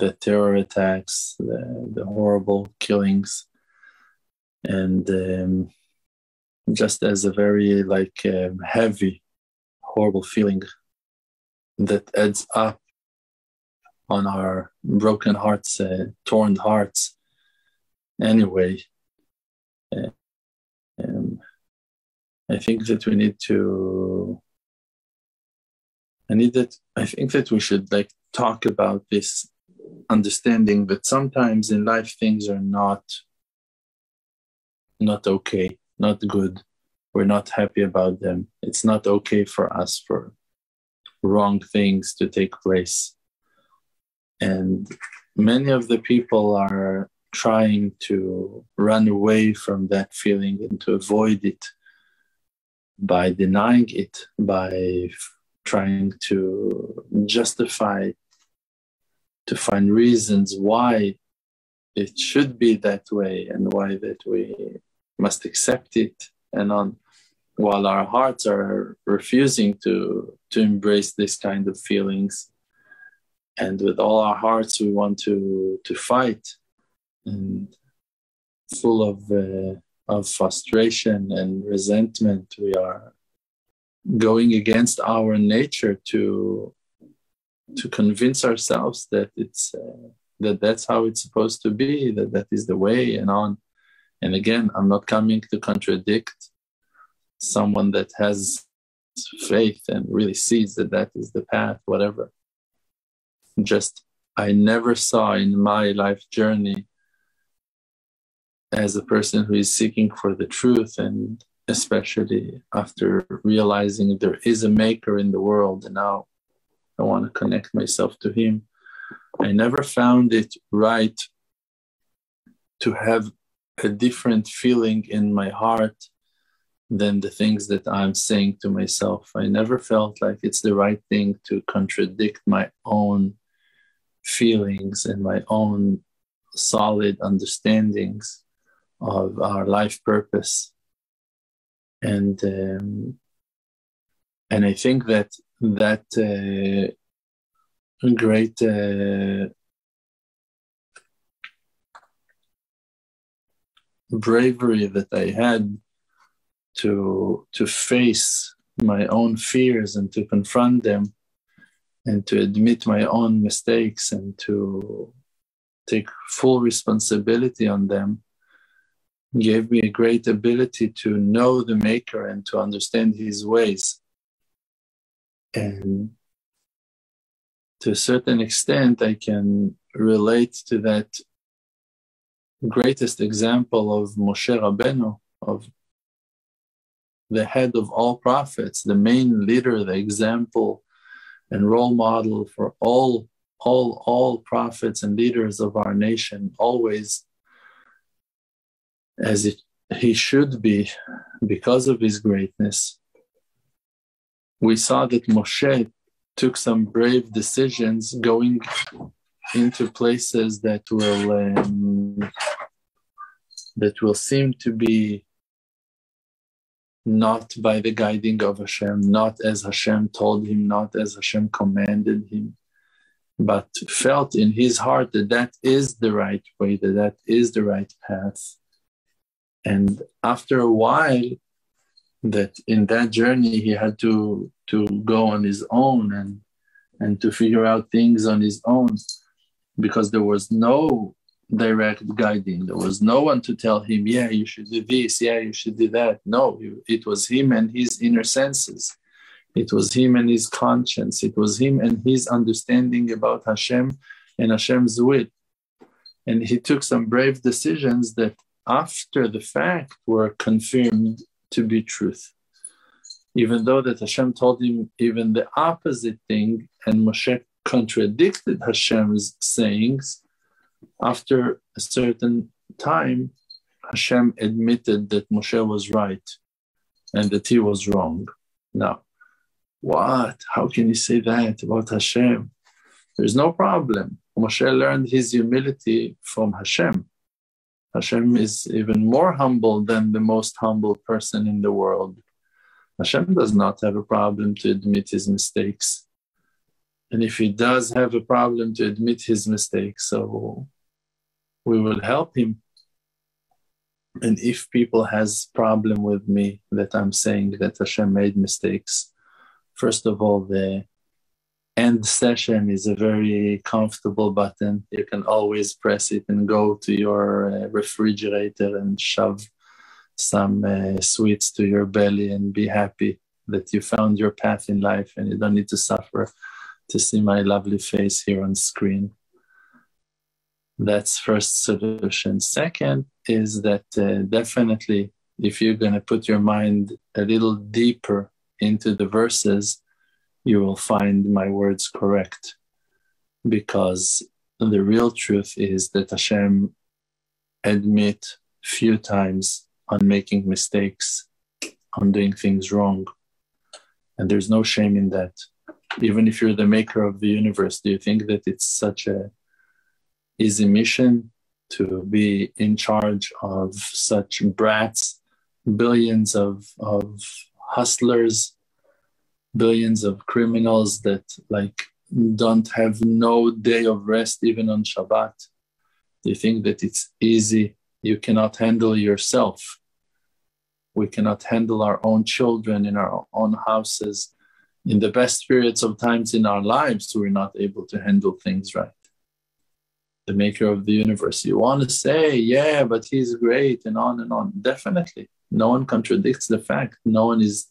the terror attacks, the, the horrible killings, and um, just as a very like um, heavy, horrible feeling that adds up on our broken hearts, uh, torn hearts. Anyway, uh, um, I think that we need to. I need that. I think that we should like talk about this understanding that sometimes in life things are not not okay, not good. We're not happy about them. It's not okay for us for wrong things to take place. And many of the people are trying to run away from that feeling and to avoid it by denying it, by trying to justify, to find reasons why it should be that way and why that we must accept it and on while our hearts are refusing to to embrace this kind of feelings. And with all our hearts we want to to fight and full of uh, of frustration and resentment we are going against our nature to to convince ourselves that it's uh, that that's how it's supposed to be that that is the way and on. And again i'm not coming to contradict someone that has faith and really sees that that is the path whatever. Just i never saw in my life journey as a person who is seeking for the truth and especially after realizing there is a maker in the world and now i want to connect myself to him. I never found it right to have a different feeling in my heart than the things that i'm saying to myself. I never felt like it's the right thing to contradict my own feelings and my own solid understandings of our life purpose. And um, and I think that that uh, great uh, bravery that I had to to face my own fears and to confront them and to admit my own mistakes and to take full responsibility on them gave me a great ability to know the maker and to understand his ways and mm-hmm. to a certain extent i can relate to that greatest example of moshe rabbeinu of the head of all prophets the main leader the example and role model for all all all prophets and leaders of our nation always as it, he should be because of his greatness. We saw that Moshe took some brave decisions going into places that will um, that will seem to be not by the guiding of Hashem, not as Hashem told him, not as Hashem commanded him, but felt in his heart that that is the right way, that that is the right path. And after a while, that in that journey he had to to go on his own and and to figure out things on his own because there was no direct guiding. There was no one to tell him yeah you should do this. Yeah you should do that. No it was him and his inner senses. It was him and his conscience. It was him and his understanding about hashem and hashem's will. And he took some brave decisions that after the fact were confirmed to be truth. Even though that Hashem told him even the opposite thing, and Moshe contradicted Hashem's sayings, after a certain time, Hashem admitted that Moshe was right and that he was wrong. Now, what? How can you say that about Hashem? There's no problem. Moshe learned his humility from Hashem. Hashem is even more humble than the most humble person in the world. Hashem does not have a problem to admit his mistakes. And if he does have a problem to admit his mistakes, so we will help him. And if people has problem with me that I'm saying that Hashem made mistakes, first of all, the end session is a very comfortable button. You can always press it and go to your uh, refrigerator and shove some uh, sweets to your belly and be happy that you found your path in life and you don't need to suffer to see my lovely face here on screen. That's first solution. Second is that uh, definitely if you're going to put your mind a little deeper into the verses, you will find my words correct. Because the real truth is that Hashem admit few times on making mistakes, on doing things wrong. And there's no shame in that. Even if you're the maker of the universe, do you think that it's such a easy mission to be in charge of such brats, billions of, of hustlers, billions of criminals that like don't have no day of rest even on Shabbat? They think that it's easy? You cannot handle yourself we cannot handle our own children in our own houses. In the best periods of times in our lives, we're not able to handle things right. The maker of the universe. You want to say, yeah, but he's great, and on and on. Definitely. No one contradicts the fact. No one is,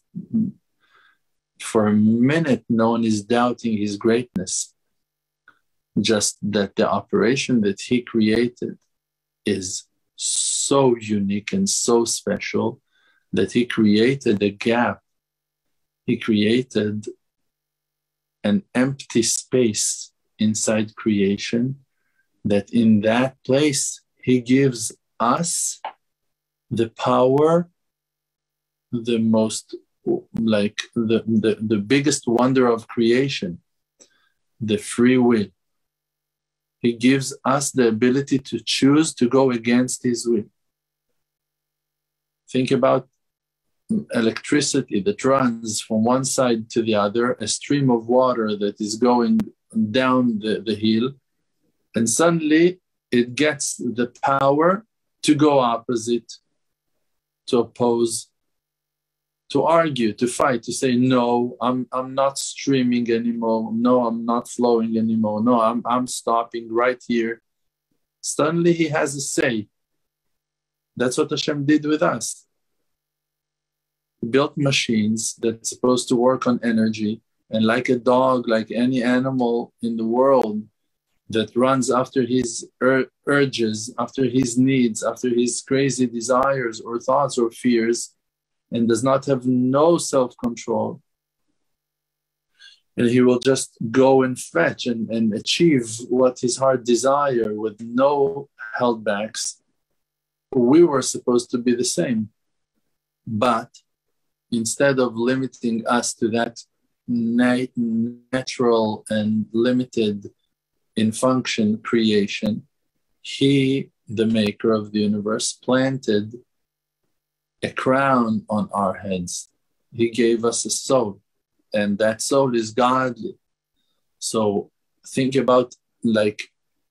for a minute, no one is doubting his greatness. Just that the operation that he created is so unique and so special that he created a gap, he created an empty space inside creation, that in that place he gives us the power, the most like the, the, the biggest wonder of creation, the free will. He gives us the ability to choose to go against his will. Think about electricity that runs from one side to the other, a stream of water that is going down the, the hill, and suddenly it gets the power to go opposite, to oppose, to argue, to fight, to say, no, I'm, I'm not streaming anymore. No, I'm not flowing anymore. No, I'm, I'm stopping right here. Suddenly he has a say. That's what Hashem did with us He built machines that's supposed to work on energy. And like a dog, like any animal in the world that runs after his ur- urges, after his needs, after his crazy desires or thoughts or fears, and does not have no self control. And he will just go and fetch and, and achieve what his heart desire with no heldbacks. We were supposed to be the same. But instead of limiting us to that nat- natural and limited in function creation, he, the maker of the universe, planted a crown on our heads. He gave us a soul, and that soul is godly. So think about like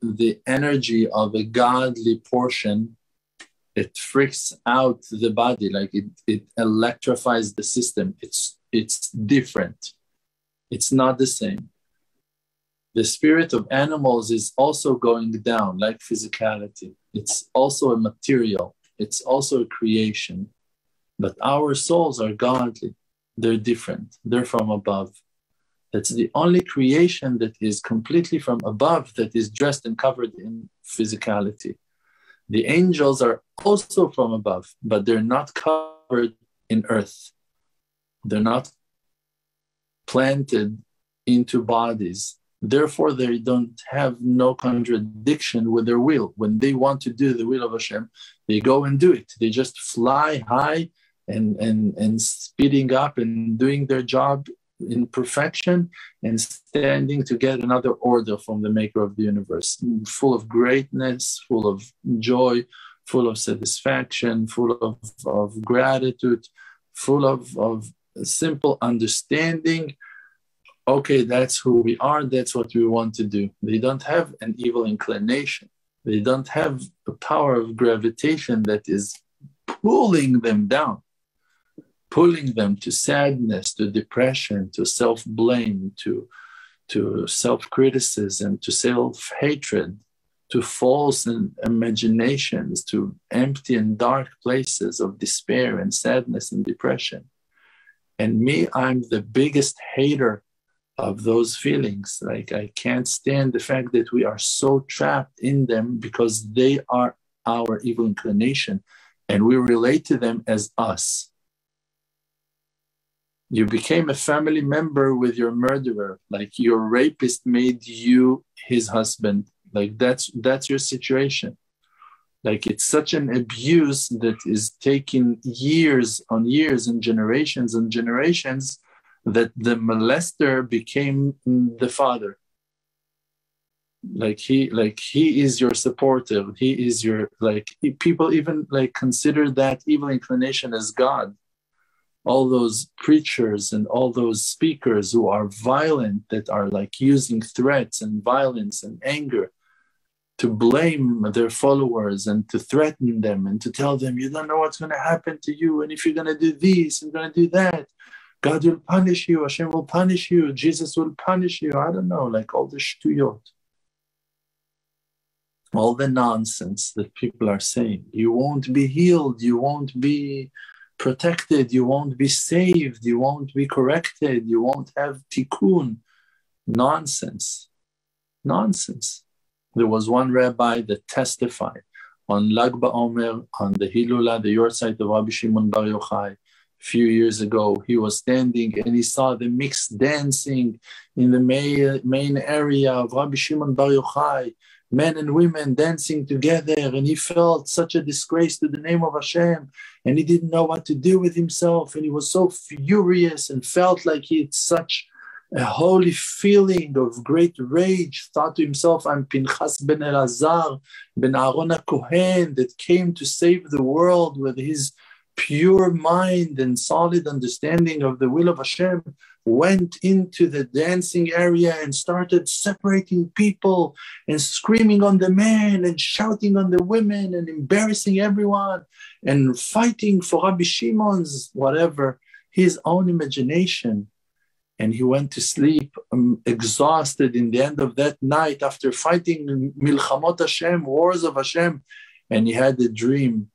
the energy of a godly portion. It freaks out the body like it, it electrifies the system. It's it's different. It's not the same. The spirit of animals is also going down like physicality. It's also a material. It's also a creation but our souls are godly they're different they're from above that's the only creation that is completely from above that is dressed and covered in physicality the angels are also from above, but they're not covered in earth. They're not planted into bodies. Therefore, they don't have no contradiction with their will. When they want to do the will of Hashem, they go and do it. They just fly high and, and, and speeding up and doing their job in perfection and standing to get another order from the maker of the universe, full of greatness, full of joy, full of satisfaction, full of, of gratitude, full of, of simple understanding okay, that's who we are, that's what we want to do. They don't have an evil inclination. They don't have a power of gravitation that is pulling them down, pulling them to sadness, to depression, to self blame, to, to self criticism, to self hatred, to false imaginations, to empty and dark places of despair and sadness and depression. And me, I'm the biggest hater of those feelings. Like I can't stand the fact that we are so trapped in them because they are our evil inclination and we relate to them as us. You became a family member with your murderer, like your rapist made you his husband. Like that's that's your situation. Like it's such an abuse that is taking years on years and generations and generations that the molester became the father like he like he is your supporter he is your like people even like consider that evil inclination as god all those preachers and all those speakers who are violent that are like using threats and violence and anger to blame their followers and to threaten them and to tell them you don't know what's going to happen to you and if you're going to do this you're going to do that God will punish you, Hashem will punish you, Jesus will punish you. I don't know, like all the shtuyot. All the nonsense that people are saying. You won't be healed, you won't be protected, you won't be saved, you won't be corrected, you won't have tikkun. Nonsense. Nonsense. There was one rabbi that testified on Lag BaOmer, on the Hilula, the Yortzeit of Rabbi Shimon Bar Yochai, few years ago. He was standing and he saw the mixed dancing in the main, main area of Rabbi Shimon Bar Yochai, men and women dancing together, and he felt such a disgrace to the name of Hashem, and he didn't know what to do with himself, and he was so furious and felt like he had such a holy feeling of great rage, thought to himself, I'm Pinchas ben Elazar, ben Aaron Kohen, that came to save the world with his pure mind and solid understanding of the will of Hashem went into the dancing area and started separating people and screaming on the men and shouting on the women and embarrassing everyone and fighting for Rabbi Shimon's whatever, his own imagination. And he went to sleep um, exhausted in the end of that night after fighting Milchamot Hashem, wars of Hashem. And he had a dream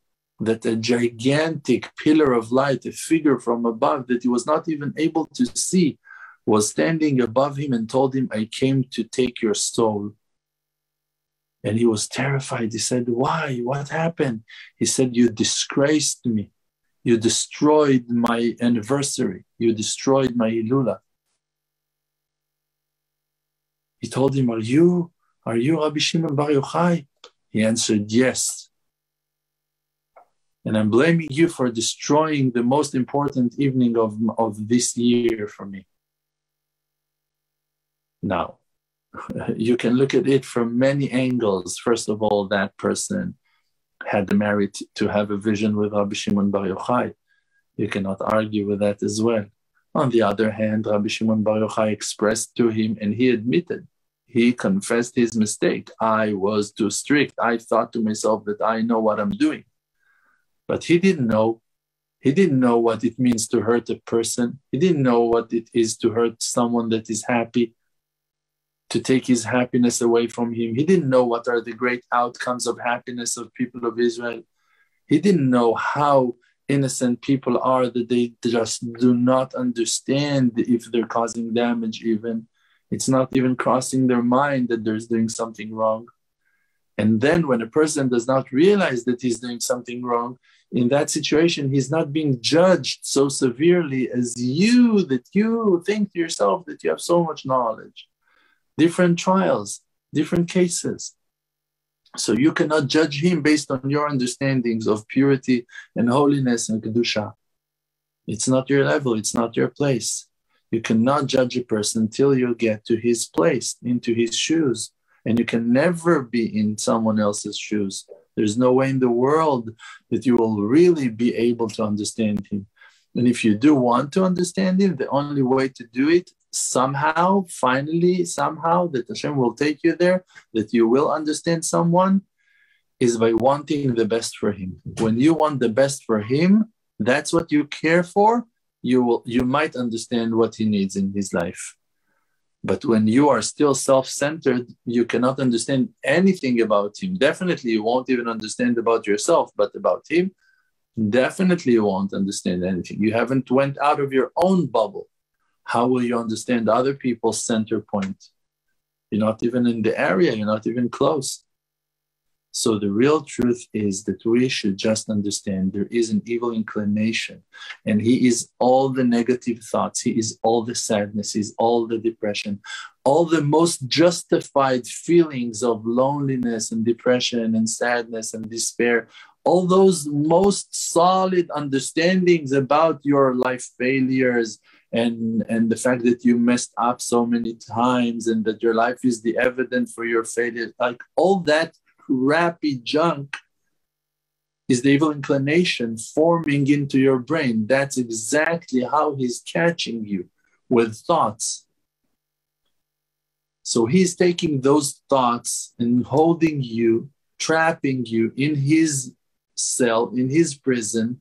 that a gigantic pillar of light, a figure from above that he was not even able to see, was standing above him and told him, I came to take your soul. And he was terrified. He said, Why? What happened? He said, You disgraced me. You destroyed my anniversary. You destroyed my Ilula. He told him, Are you, are you Rabbi Shimon Bar Yochai? He answered, Yes. And I'm blaming you for destroying the most important evening of, of this year for me. Now, you can look at it from many angles. First of all, that person had the merit to have a vision with Rabbi Shimon Bar Yochai. You cannot argue with that as well. On the other hand, Rabbi Shimon Bar Yochai expressed to him, and he admitted, he confessed his mistake. I was too strict. I thought to myself that I know what I'm doing. But he didn't know. He didn't know what it means to hurt a person. He didn't know what it is to hurt someone that is happy, to take his happiness away from him. He didn't know what are the great outcomes of happiness of people of Israel. He didn't know how innocent people are that they just do not understand if they're causing damage even it's not even crossing their mind that they're doing something wrong and then when a person does not realize that he's doing something wrong in that situation, he's not being judged so severely as you, that you think to yourself that you have so much knowledge. Different trials, different cases. So you cannot judge him based on your understandings of purity and holiness and kedusha. It's not your level, it's not your place. You cannot judge a person until you get to his place, into his shoes. And you can never be in someone else's shoes. There's no way in the world that you will really be able to understand him. And if you do want to understand him, the only way to do it somehow, finally, somehow, that Hashem will take you there, that you will understand someone, is by wanting the best for him. When you want the best for him, that's what you care for, you will you might understand what he needs in his life. But when you are still self-centered, you cannot understand anything about him. Definitely you won't even understand about yourself, but about him, definitely you won't understand anything. You haven't went out of your own bubble. How will you understand other people's center point? You're not even in the area, you're not even close. So the real truth is that we should just understand there is an evil inclination, and he is all the negative thoughts, he is all the sadness, he's all the depression, all the most justified feelings of loneliness and depression and sadness and despair, all those most solid understandings about your life failures and and the fact that you messed up so many times and that your life is the evidence for your failure like all that crappy junk is the evil inclination forming into your brain. That's exactly how he's catching you with thoughts. So he's taking those thoughts and holding you, trapping you in his cell, in his prison,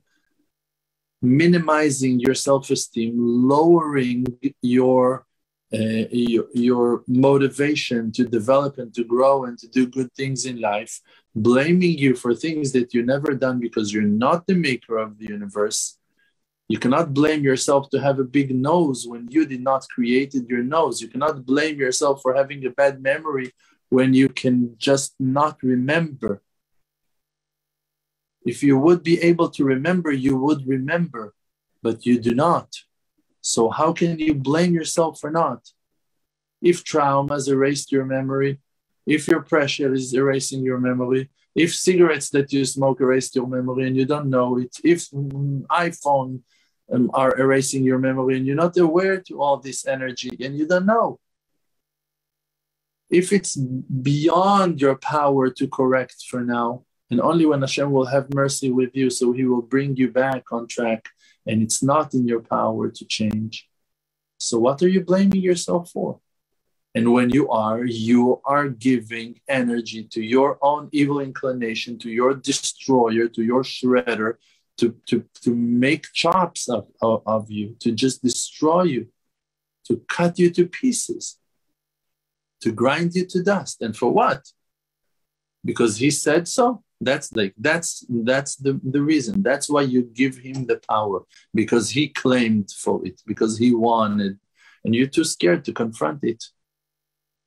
minimizing your self esteem, lowering your uh, your, your motivation to develop and to grow and to do good things in life, blaming you for things that you never done because you're not the maker of the universe. You cannot blame yourself to have a big nose when you did not created your nose. You cannot blame yourself for having a bad memory when you can just not remember. If you would be able to remember, you would remember, but you do not. So, how can you blame yourself for not? If trauma has erased your memory, if your pressure is erasing your memory, if cigarettes that you smoke erased your memory and you don't know it, if iPhone um, are erasing your memory and you're not aware to all this energy and you don't know. If it's beyond your power to correct for now, and only when Hashem will have mercy with you, so He will bring you back on track and it's not in your power to change. So, what are you blaming yourself for? And when you are, you are giving energy to your own evil inclination, to your destroyer, to your shredder, to, to, to make chops of, of, of you, to just destroy you, to cut you to pieces, to grind you to dust. And for what? Because he said so that's like that's that's the, the reason. That's why you give him the power because he claimed for it because he wanted. And you're too scared to confront it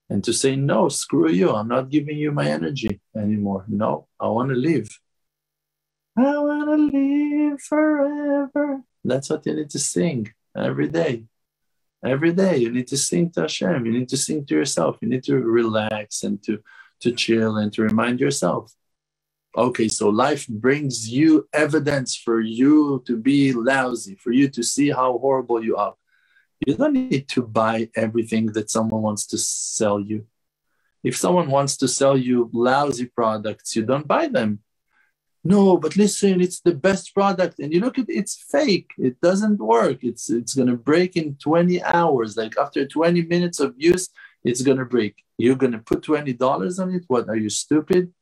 and to say no screw you. I'm not giving you my energy anymore. No i want to live. I want to live forever. That's what you need to sing every day. Every day you need to sing to hashem. You need to sing to yourself. You need to relax and to to chill and to remind yourself Okay, so life brings you evidence for you to be lousy, for you to see how horrible you are. You don't need to buy everything that someone wants to sell you. If someone wants to sell you lousy products, you don't buy them. No, but listen, it's the best product. And you look at it's fake. It doesn't work. It's it's gonna break in 20 hours. Like after 20 minutes of use, it's gonna break. You're gonna put $20 on it. What are you stupid?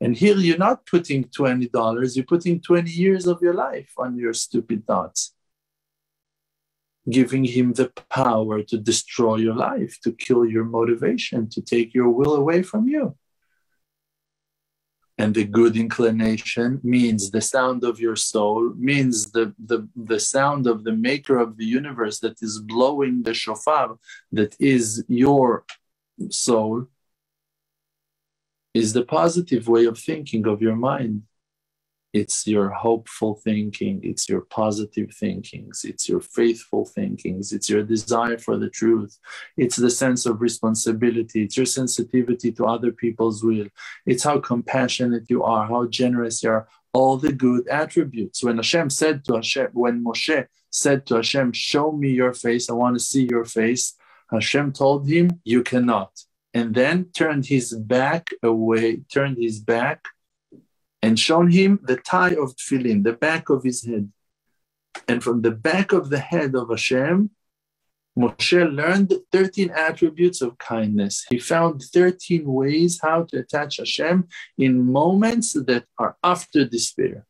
And here you're not putting $20, you're putting 20 years of your life on your stupid thoughts, giving him the power to destroy your life, to kill your motivation, to take your will away from you. And the good inclination means the sound of your soul, means the, the, the sound of the maker of the universe that is blowing the shofar, that is your soul is the positive way of thinking of your mind. It's your hopeful thinking, it's your positive thinkings, it's your faithful thinkings, it's your desire for the truth, it's the sense of responsibility, it's your sensitivity to other people's will, it's how compassionate you are, how generous you are, all the good attributes. When Hashem said to Hashem, when Moshe said to Hashem, Show me your face, I want to see your face, Hashem told him, You cannot and then turned his back away, turned his back, and shown him the tie of tefillin, the back of his head. And from the back of the head of Hashem, Moshe learned 13 attributes of kindness. He found 13 ways how to attach Hashem in moments that are after despair,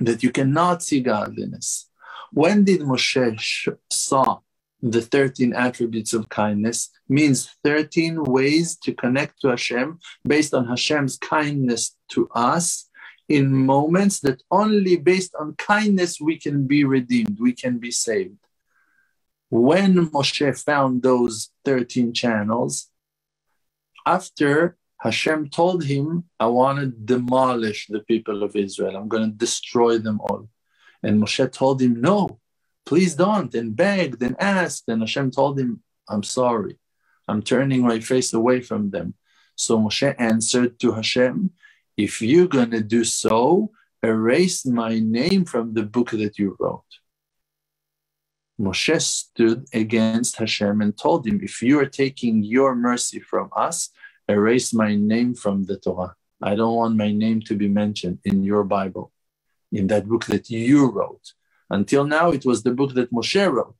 that you cannot see godliness. When did Moshe saw the 13 attributes of kindness? Means 13 ways to connect to Hashem based on Hashem's kindness to us in moments that only based on kindness we can be redeemed, we can be saved. When Moshe found those 13 channels, after Hashem told him, I want to demolish the people of Israel, I'm going to destroy them all. And Moshe told him, No, please don't, and begged and asked. And Hashem told him, I'm sorry, I'm turning my face away from them. So Moshe answered to Hashem, If you're going to do so, erase my name from the book that you wrote. Moshe stood against Hashem and told him, If you are taking your mercy from us, erase my name from the Torah. I don't want my name to be mentioned in your Bible, in that book that you wrote. Until now, it was the book that Moshe wrote.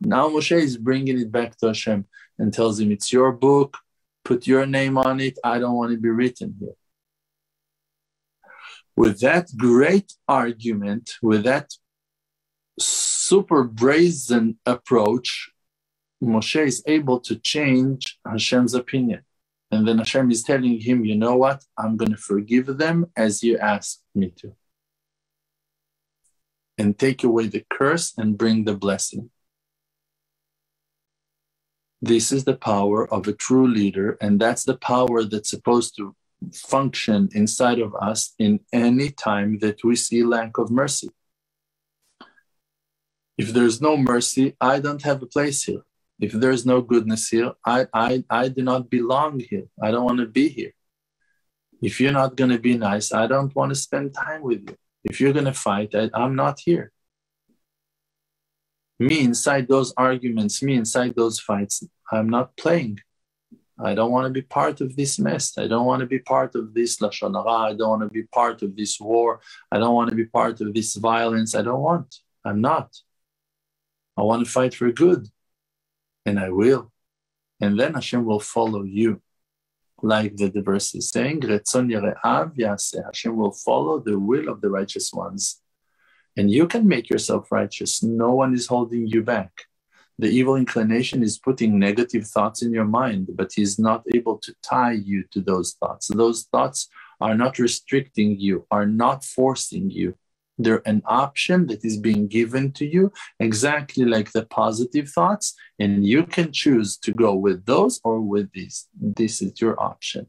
Now Moshe is bringing it back to Hashem and tells him, It's your book, put your name on it. I don't want to be written here. With that great argument, with that super brazen approach, Moshe is able to change Hashem's opinion. And then Hashem is telling him, you know what? I'm going to forgive them as you asked me to. And take away the curse and bring the blessing. This is the power of a true leader, and that's the power that's supposed to function inside of us in any time that we see lack of mercy. If there's no mercy, I don't have a place here. If there's no goodness here, I, I, I do not belong here. I don't want to be here. If you're not going to be nice, I don't want to spend time with you. If you're going to fight, I, I'm not here. Me inside those arguments, me inside those fights, I'm not playing. I don't want to be part of this mess. I don't want to be part of this lashon hara. I don't want to be part of this war. I don't want to be part of this violence. I don't want. I'm not. I want to fight for good, and I will. And then Hashem will follow you. Like the, verse is saying, Hashem will follow the will of the righteous ones. And you can make yourself righteous. No one is holding you back. The evil inclination is putting negative thoughts in your mind, but he's not able to tie you to those thoughts. Those thoughts are not restricting you, are not forcing you. They're an option that is being given to you, exactly like the positive thoughts, and you can choose to go with those or with these. This is your option.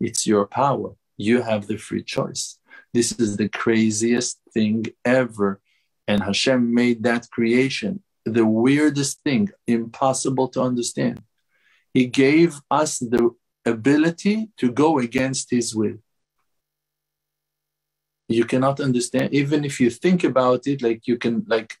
It's your power. You have the free choice. This is the craziest thing ever. And Hashem made that creation the weirdest thing, impossible to understand. He gave us the ability to go against His will you cannot understand even if you think about it like you can like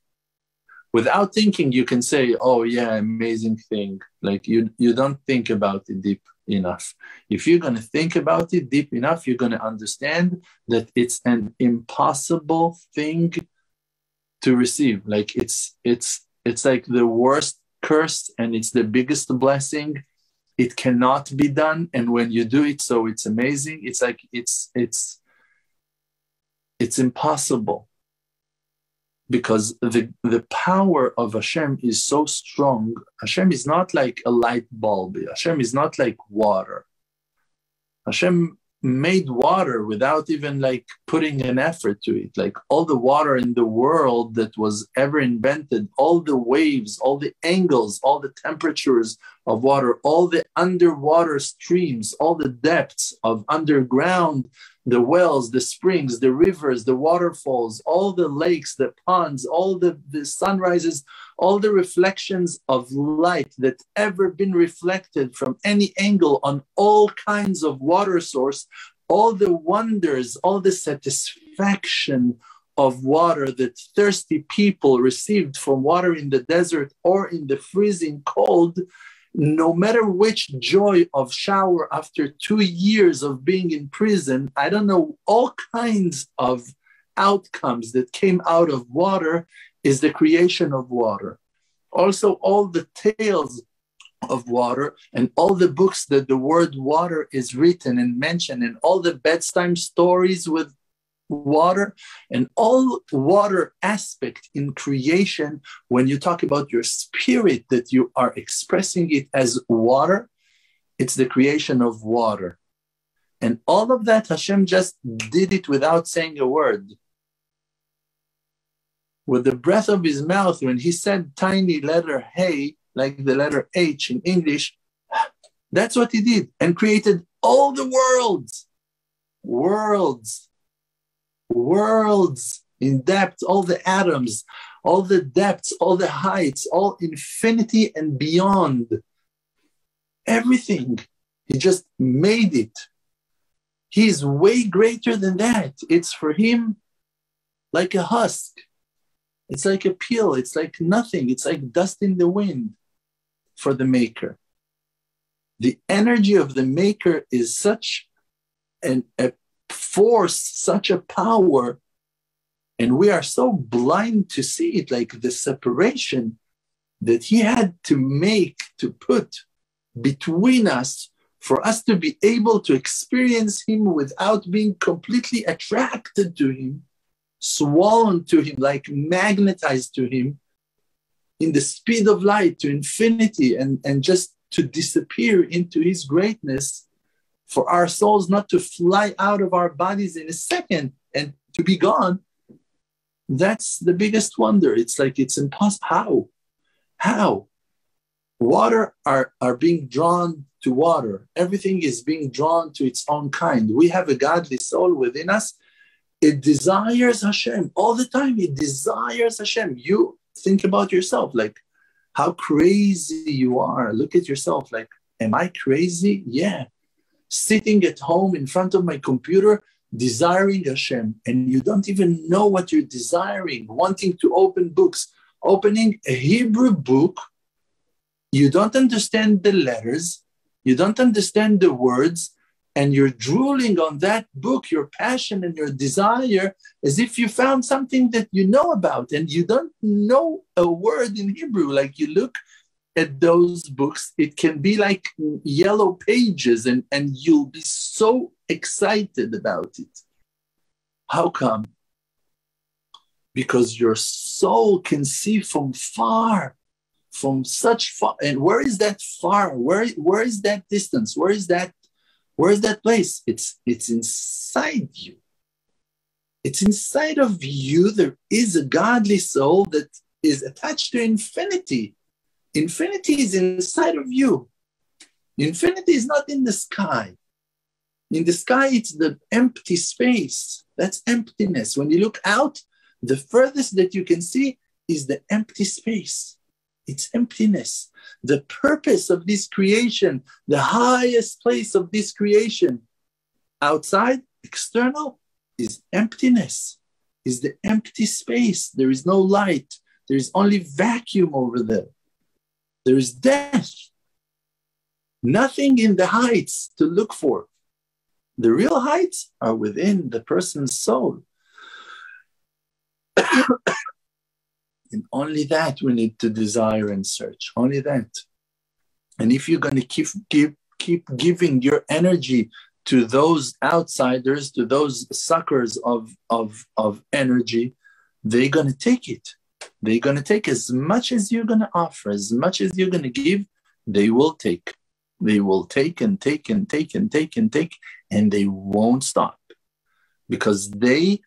without thinking you can say oh yeah amazing thing. Like you you don't think about it deep enough. If you're going to think about it deep enough you're going to understand that it's an impossible thing to receive. Like it's it's it's like the worst curse and it's the biggest blessing. It cannot be done and when you do it so it's amazing. It's like it's it's it's impossible because the, the power of Hashem is so strong. Hashem is not like a light bulb. Hashem is not like water. Hashem made water without even like putting an effort to it. Like all the water in the world that was ever invented, all the waves, all the angles, all the temperatures of water, all the underwater streams, all the depths of underground the wells, the springs, the rivers, the waterfalls, all the lakes, the ponds, all the, the sunrises, all the reflections of light that ever been reflected from any angle on all kinds of water source, all the wonders, all the satisfaction of water that thirsty people received from water in the desert or in the freezing cold no matter which joy of shower after two years of being in prison, I don't know, all kinds of outcomes that came out of water is the creation of water. Also, all the tales of water and all the books that the word water is written and mentioned, and all the bedtime stories with water and all water aspect in creation when you talk about your spirit that you are expressing it as water it's the creation of water. And all of that hashem just did it without saying a word. With the breath of his mouth when he said tiny letter hey like the letter h in english that's what he did and created all the worlds. Worlds worlds in depth, all the atoms, all the depths, all the heights, all infinity and beyond. Everything. He just made it. He's way greater than that. It's for him like a husk. It's like a peel. It's like nothing. It's like dust in the wind for the maker. The energy of the maker is such an, a force, such a power, and we are so blind to see it, like the separation that he had to make, to put between us for us to be able to experience him without being completely attracted to him, swollen to him, like magnetized to him in the speed of light to infinity and, and just to disappear into his greatness for our souls not to fly out of our bodies in a second and to be gone, that's the biggest wonder. It's like it's impossible. How? How? Water are, are being drawn to water. Everything is being drawn to its own kind. We have a godly soul within us. It desires Hashem all the time. It desires Hashem. You think about yourself, like how crazy you are. Look at yourself, like, am I crazy? Yeah sitting at home in front of my computer, desiring Hashem, and you don't even know what you're desiring, wanting to open books, opening a Hebrew book, you don't understand the letters, you don't understand the words, and you're drooling on that book, your passion and your desire, as if you found something that you know about and you don't know a word in Hebrew. Like you look at those books, it can be like yellow pages and, and you'll be so excited about it. How come? Because your soul can see from far, from such far. And where is that far? Where, where is that distance? Where is that? Where is that place? It's it's inside you. It's inside of you. There is a godly soul that is attached to infinity Infinity is inside of you. Infinity is not in the sky. In the sky, it's the empty space. That's emptiness. When you look out, the furthest that you can see is the empty space. It's emptiness. The purpose of this creation, the highest place of this creation, outside, external, is emptiness, is the empty space. There is no light. There is only vacuum over there. There is death. Nothing in the heights to look for. The real heights are within the person's soul. and only that we need to desire and search. Only that. And if you're going to keep, keep, keep giving your energy to those outsiders, to those suckers of, of, of energy, they're going to take it. They're going to take as much as you're going to offer, as much as you're going to give, they will take. They will take and take and take and take and take, and they won't stop because they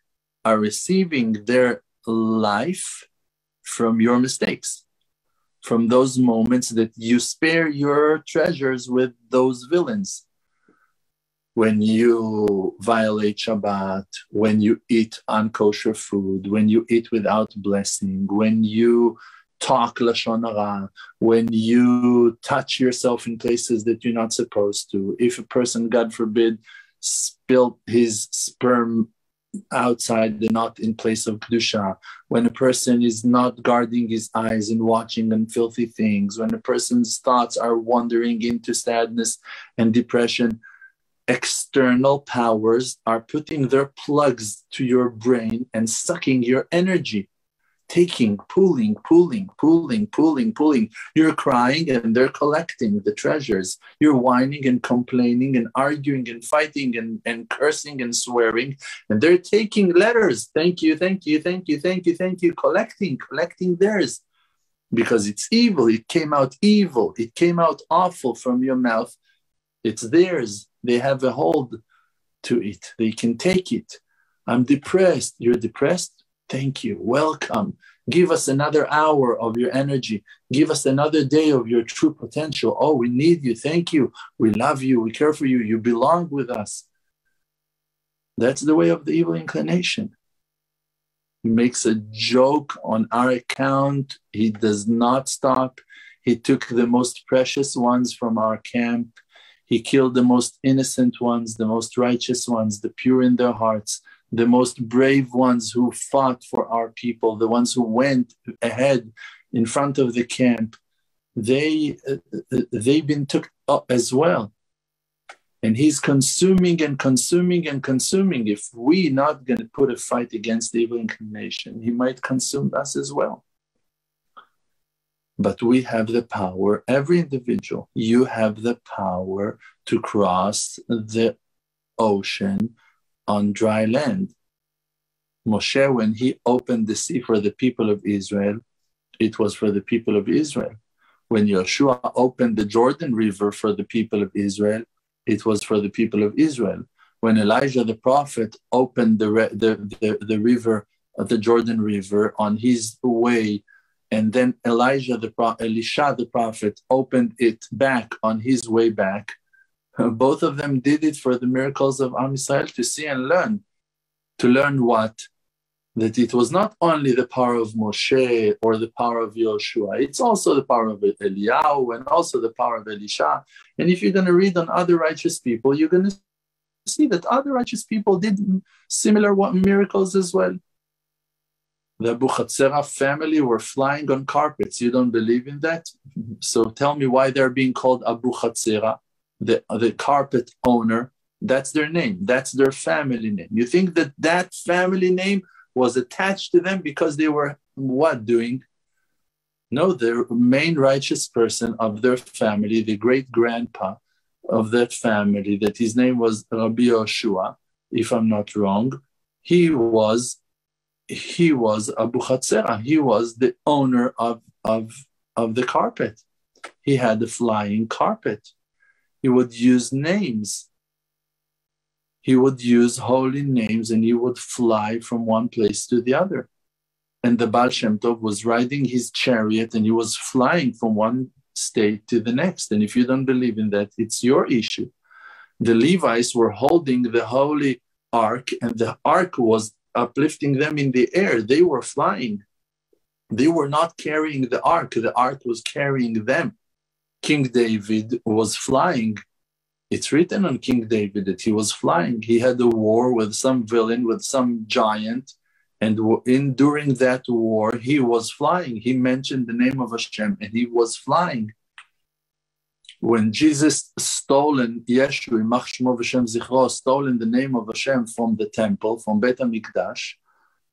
are receiving their life from your mistakes, from those moments that you spare your treasures with those villains when you violate Shabbat, when you eat unkosher food, when you eat without blessing, when you talk lashon hara, when you touch yourself in places that you're not supposed to. If a person, God forbid, spilled his sperm outside and not in place of kedusha, when a person is not guarding his eyes and watching unfilthy things, when a person's thoughts are wandering into sadness and depression external powers are putting their plugs to your brain and sucking your energy. taking, pulling, pulling, pulling, pulling, pulling. You're crying and they're collecting the treasures. You're whining and complaining and arguing and fighting and, and cursing and swearing. And they're taking letters. Thank you, thank you, thank you, thank you, thank you, collecting, collecting theirs. Because it's evil. It came out evil. It came out awful from your mouth. It's theirs. They have a hold to it. They can take it. I'm depressed. You're depressed? Thank you. Welcome. Give us another hour of your energy. Give us another day of your true potential. Oh, we need you. Thank you. We love you. We care for you. You belong with us. That's the way of the evil inclination. He makes a joke on our account. He does not stop. He took the most precious ones from our camp. He killed the most innocent ones, the most righteous ones, the pure in their hearts the most brave ones who fought for our people, the ones who went ahead in front of the camp, they they've been took up as well. And he's consuming and consuming and consuming. If we not going to put a fight against evil inclination, he might consume us as well. But we have the power, every individual, you have the power to cross the ocean on dry land. Moshe, when he opened the sea for the people of Israel, it was for the people of Israel. When Yeshua opened the Jordan River for the people of Israel, it was for the people of Israel. When Elijah the prophet opened the, the, the, the river, the Jordan River on his way, and then Elijah the Elisha the prophet opened it back on his way back, Both of them did it for the miracles of Am Yisrael to see and learn. To learn what? That it was not only the power of Moshe or the power of Yoshua, it's also the power of Eliyahu and also the power of Elisha. And if you're going to read on other righteous people, you're going to see that other righteous people did similar miracles as well. The Abuchatzera family were flying on carpets. You don't believe in that? So tell me why they're being called Abuchatzera the, the carpet owner, that's their name, that's their family name. You think that that family name was attached to them because they were what doing? No, the main righteous person of their family, the great grandpa of that family, that his name was Rabbi Yoshua, if I'm not wrong, he was he was Abu Chatzera. He was the owner of, of, of the carpet. He had the flying carpet he would use names. He would use holy names and he would fly from one place to the other. And the Baal Shem Tov was riding his chariot and he was flying from one state to the next. And if you don't believe in that, it's your issue. The Levites were holding the holy ark, and the ark was uplifting them in the air. They were flying. They were not carrying the ark, the ark was carrying them. King David was flying. It's written on King David that he was flying. He had a war with some villain, with some giant, and in during that war, he was flying. He mentioned the name of Hashem, and he was flying. When Jesus stolen Yeshua, stolen the name of Hashem from the temple, from Bet HaMikdash,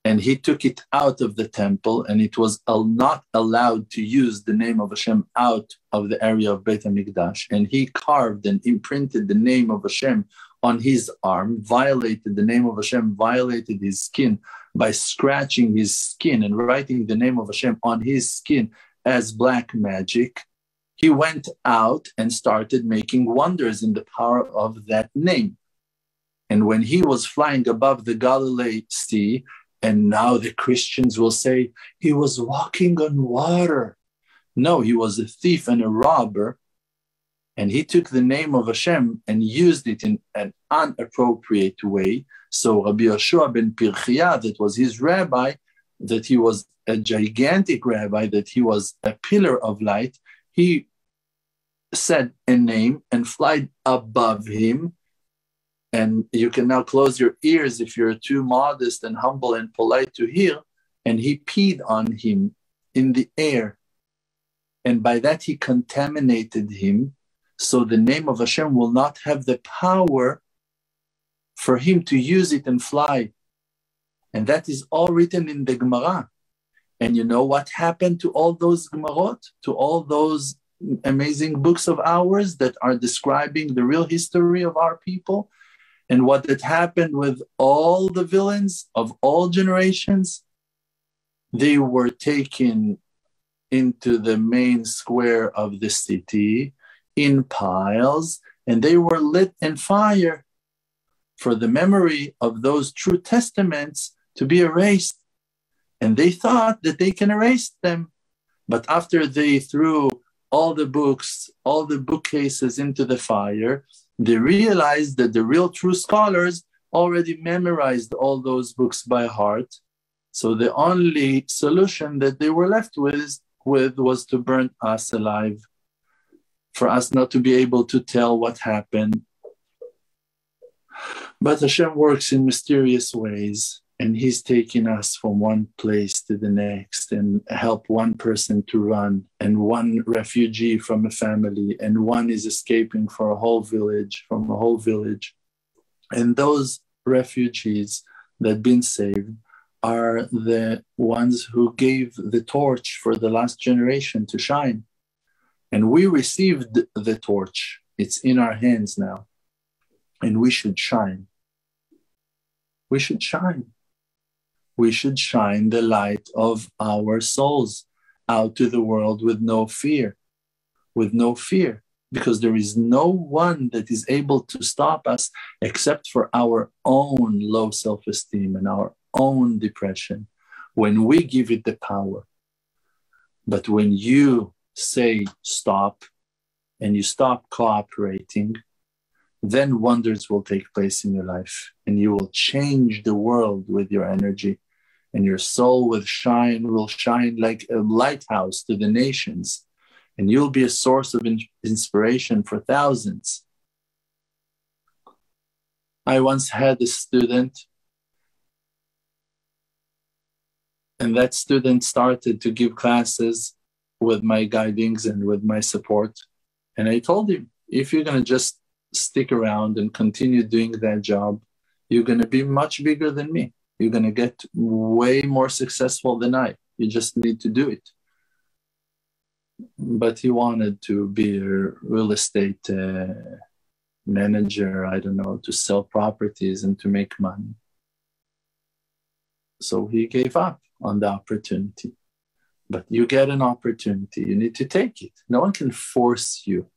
and he took it out of the temple, and it was not allowed to use the name of Hashem out of the area of Beit HaMikdash. And he carved and imprinted the name of Hashem on his arm, violated the name of Hashem, violated his skin by scratching his skin and writing the name of Hashem on his skin as black magic. He went out and started making wonders in the power of that name. And when he was flying above the Galilee Sea, and now the Christians will say he was walking on water. No, he was a thief and a robber. And he took the name of Hashem and used it in an inappropriate way. So Rabbi Yoshua ben Pirchia, that was his rabbi, that he was a gigantic rabbi, that he was a pillar of light, he said a name and flied above him and you can now close your ears if you're too modest and humble and polite to hear. And he peed on him in the air. And by that, he contaminated him. So the name of Hashem will not have the power for him to use it and fly. And that is all written in the Gemara. And you know what happened to all those Gemarot, to all those amazing books of ours that are describing the real history of our people and what had happened with all the villains of all generations? They were taken into the main square of the city in piles and they were lit in fire for the memory of those true testaments to be erased. And they thought that they can erase them. But after they threw all the books, all the bookcases into the fire, they realized that the real true scholars already memorized all those books by heart. So the only solution that they were left with, with was to burn us alive, for us not to be able to tell what happened. But Hashem works in mysterious ways and he's taking us from one place to the next and help one person to run and one refugee from a family and one is escaping for a whole village from a whole village. And those refugees that been saved are the ones who gave the torch for the last generation to shine. And we received the torch. It's in our hands now. And we should shine. We should shine we should shine the light of our souls out to the world with no fear, with no fear, because there is no one that is able to stop us except for our own low self esteem and our own depression when we give it the power. But when you say stop and you stop cooperating, then wonders will take place in your life and you will change the world with your energy and your soul will shine will shine like a lighthouse to the nations and you'll be a source of in- inspiration for thousands. I once had a student and that student started to give classes with my guidings and with my support and i told him if you're going to just stick around and continue doing that job you're going to be much bigger than me you're going to get way more successful than I. You just need to do it. But he wanted to be a real estate uh, manager, I don't know, to sell properties and to make money. So he gave up on the opportunity. But you get an opportunity, you need to take it. No one can force you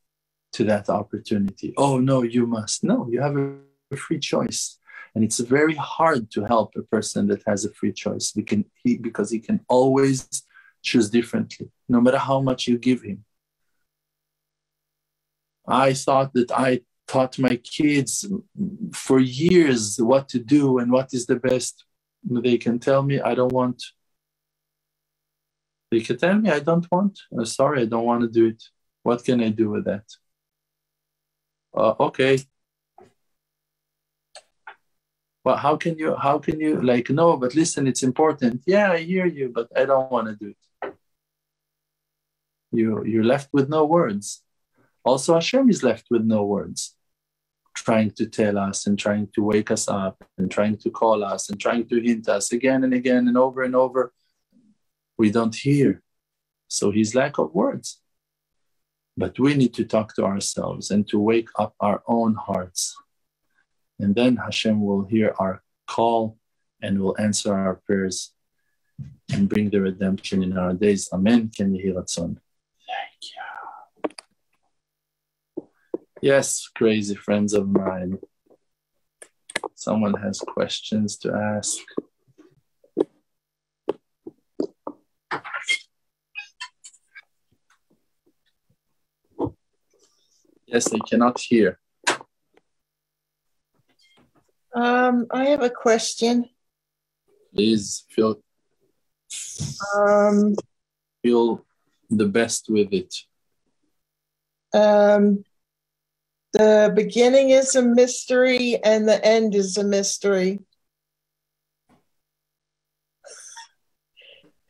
to that opportunity. Oh, no, you must. No, you have a free choice and it's very hard to help a person that has a free choice because he can always choose differently, no matter how much you give him. I thought that I taught my kids for years what to do and what is the best. They can tell me, I don't want. They can tell me, I don't want. I'm sorry, I don't want to do it. What can I do with that? Uh, okay, well how can you how can you like no but listen it's important. Yeah i hear you but i don't want to do it. You you're left with no words. Also hashem is left with no words. Trying to tell us and trying to wake us up and trying to call us and trying to hint us again and again and over and over. We don't hear. So he's lack of words. But we need to talk to ourselves and to wake up our own hearts and then Hashem will hear our call and will answer our prayers and bring the redemption in our days. Amen. Can you hear it, son? Thank you. Yes, crazy friends of mine. Someone has questions to ask. Yes, they cannot hear. Um, I have a question. Please feel Um, feel the best with it. um, the beginning is a mystery and the end is a mystery.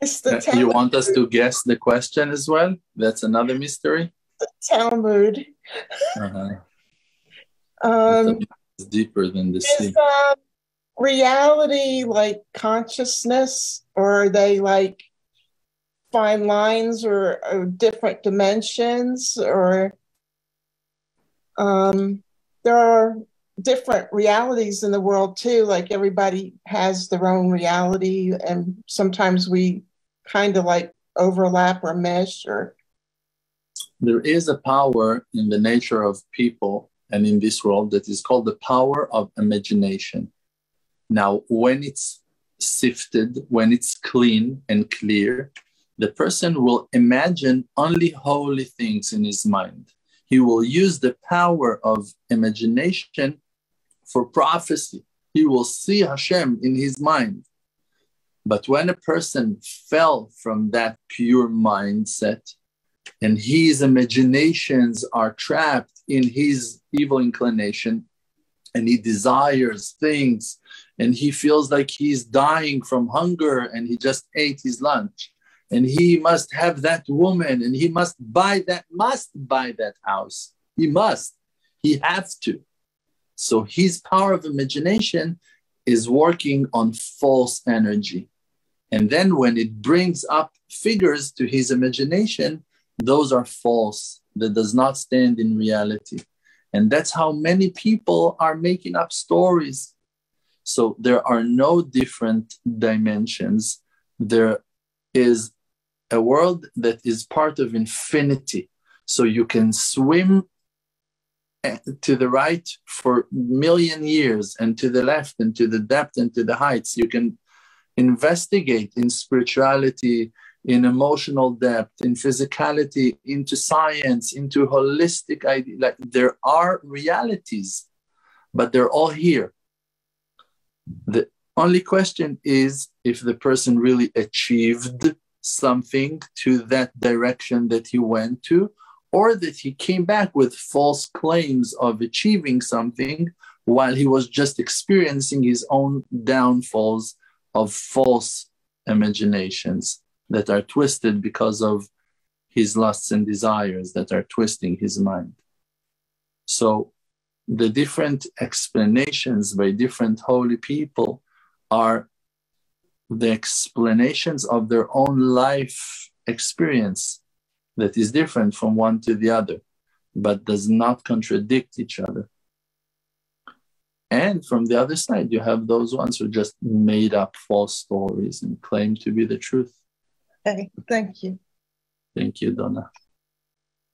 It's the Uh, You want us to guess the question as well? That's another mystery. The Talmud. Uh-huh. Um, It's deeper than the is sea. um, reality like consciousness, or are they like fine lines or, or different dimensions or um, there are different realities in the world too like everybody has their own reality and sometimes we kind of like overlap or mesh or there is a power in the nature of people and in this world that is called the power of imagination now when it's sifted when it's clean and clear the person will imagine only holy things in his mind he will use the power of imagination for prophecy. He will see Hashem in his mind. But when a person fell from that pure mindset and his imaginations are trapped in his evil inclination and he desires things and he feels like he's dying from hunger and he just ate his lunch. And he must have that woman and he must buy that must buy that house. He must. He has to. So his power of imagination is working on false energy. And then when it brings up figures to his imagination those are false that does not stand in reality and that's how many people are making up stories so there are no different dimensions there is a world that is part of infinity. So you can swim eh, to the right for million years and to the left and to the depth and to the heights. You can investigate in spirituality, in emotional depth, in physicality, into science, into holistic idea. Like there are realities, but they're all here. The only question is if the person really achieved something to that direction that he went to, or that he came back with false claims of achieving something while he was just experiencing his own downfalls of false imaginations that are twisted because of his lusts and desires that are twisting his mind. So, the different explanations by different holy people are the explanations of their own life experience that is different from one to the other, but does not contradict each other. And from the other side, you have those ones who just made up false stories and claim to be the truth. Hey, thank you. Thank you, Donna.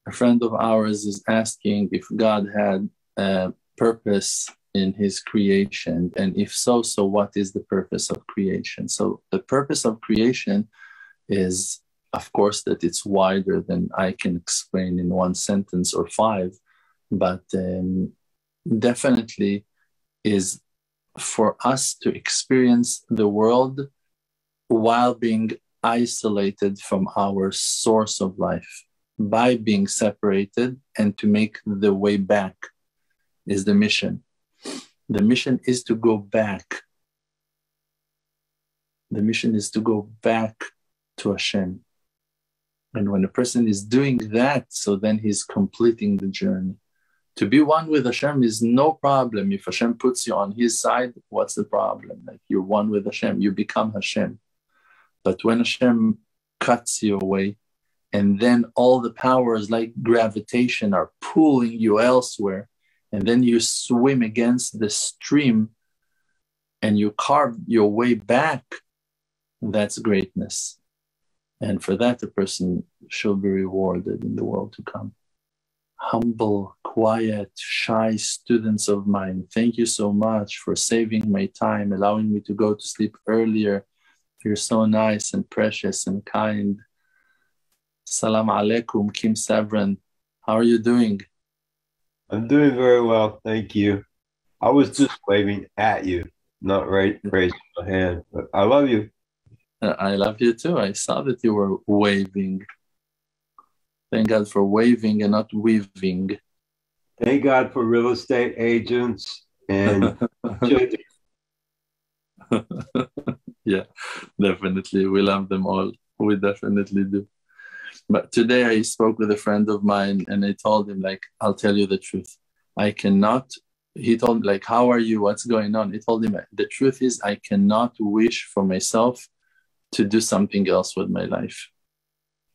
A friend of ours is asking if God had a purpose in his creation? And if so, so what is the purpose of creation? So the purpose of creation is, of course, that it's wider than I can explain in one sentence or five, but um, definitely is for us to experience the world while being isolated from our source of life by being separated and to make the way back is the mission the mission is to go back. The mission is to go back to Hashem. And when a person is doing that, so then he's completing the journey. To be one with Hashem is no problem. If Hashem puts you on his side, what's the problem? Like you're one with Hashem, you become Hashem. But when Hashem cuts you away, and then all the powers like gravitation are pulling you elsewhere, and then you swim against the stream and you carve your way back, that's greatness. And for that, the person shall be rewarded in the world to come. Humble, quiet, shy students of mine, thank you so much for saving my time, allowing me to go to sleep earlier. You're so nice and precious and kind. Salam alaikum, Kim Severin. How are you doing? I'm doing very well, thank you. I was just waving at you, not right raising my hand, but I love you. Uh, I love you too. I saw that you were waving. Thank God for waving and not weaving. Thank God for real estate agents and yeah, definitely. We love them all. We definitely do. But today I spoke with a friend of mine and I told him, like, I'll tell you the truth. I cannot, he told me, like, how are you? What's going on? He told him, the truth is, I cannot wish for myself to do something else with my life.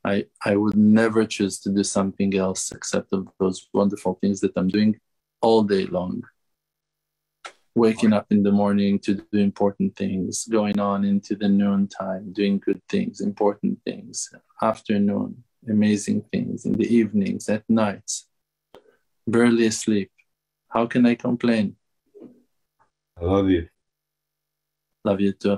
I, I would never choose to do something else except of those wonderful things that I'm doing all day long. Waking up in the morning to do important things, going on into the noon time, doing good things, important things, afternoon, amazing things, in the evenings, at nights, barely asleep. How can I complain? I love you. Love you too,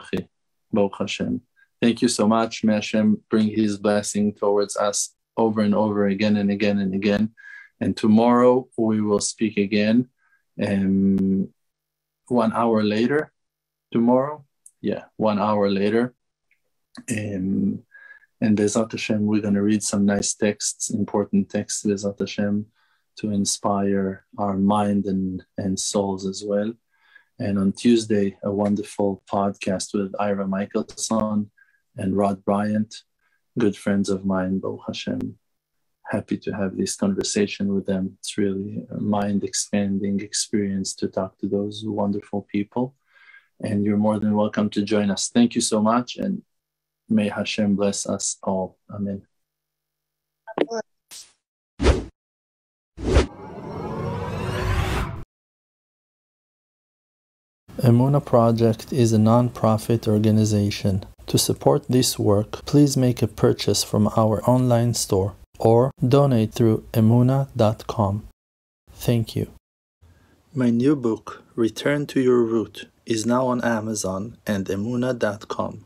Baruch Hashem. Thank you so much. May Hashem bring His blessing towards us over and over again and again and again. And tomorrow we will speak again. Um, one hour later, tomorrow, yeah, one hour later. Um, and Bezat Hashem, we're going to read some nice texts, important texts, Bezat Hashem, to inspire our mind and, and souls as well. And on Tuesday, a wonderful podcast with Ira Michelson and Rod Bryant, good friends of mine, Baruch Hashem. Happy to have this conversation with them. It's really a mind expanding experience to talk to those wonderful people. And you're more than welcome to join us. Thank you so much. And may Hashem bless us all. Amen. Emunah Project is a non-profit organization. To support this work, please make a purchase from our online store or donate through emunah.com. Thank you. My new book, Return to Your Root, is now on Amazon and emunah.com.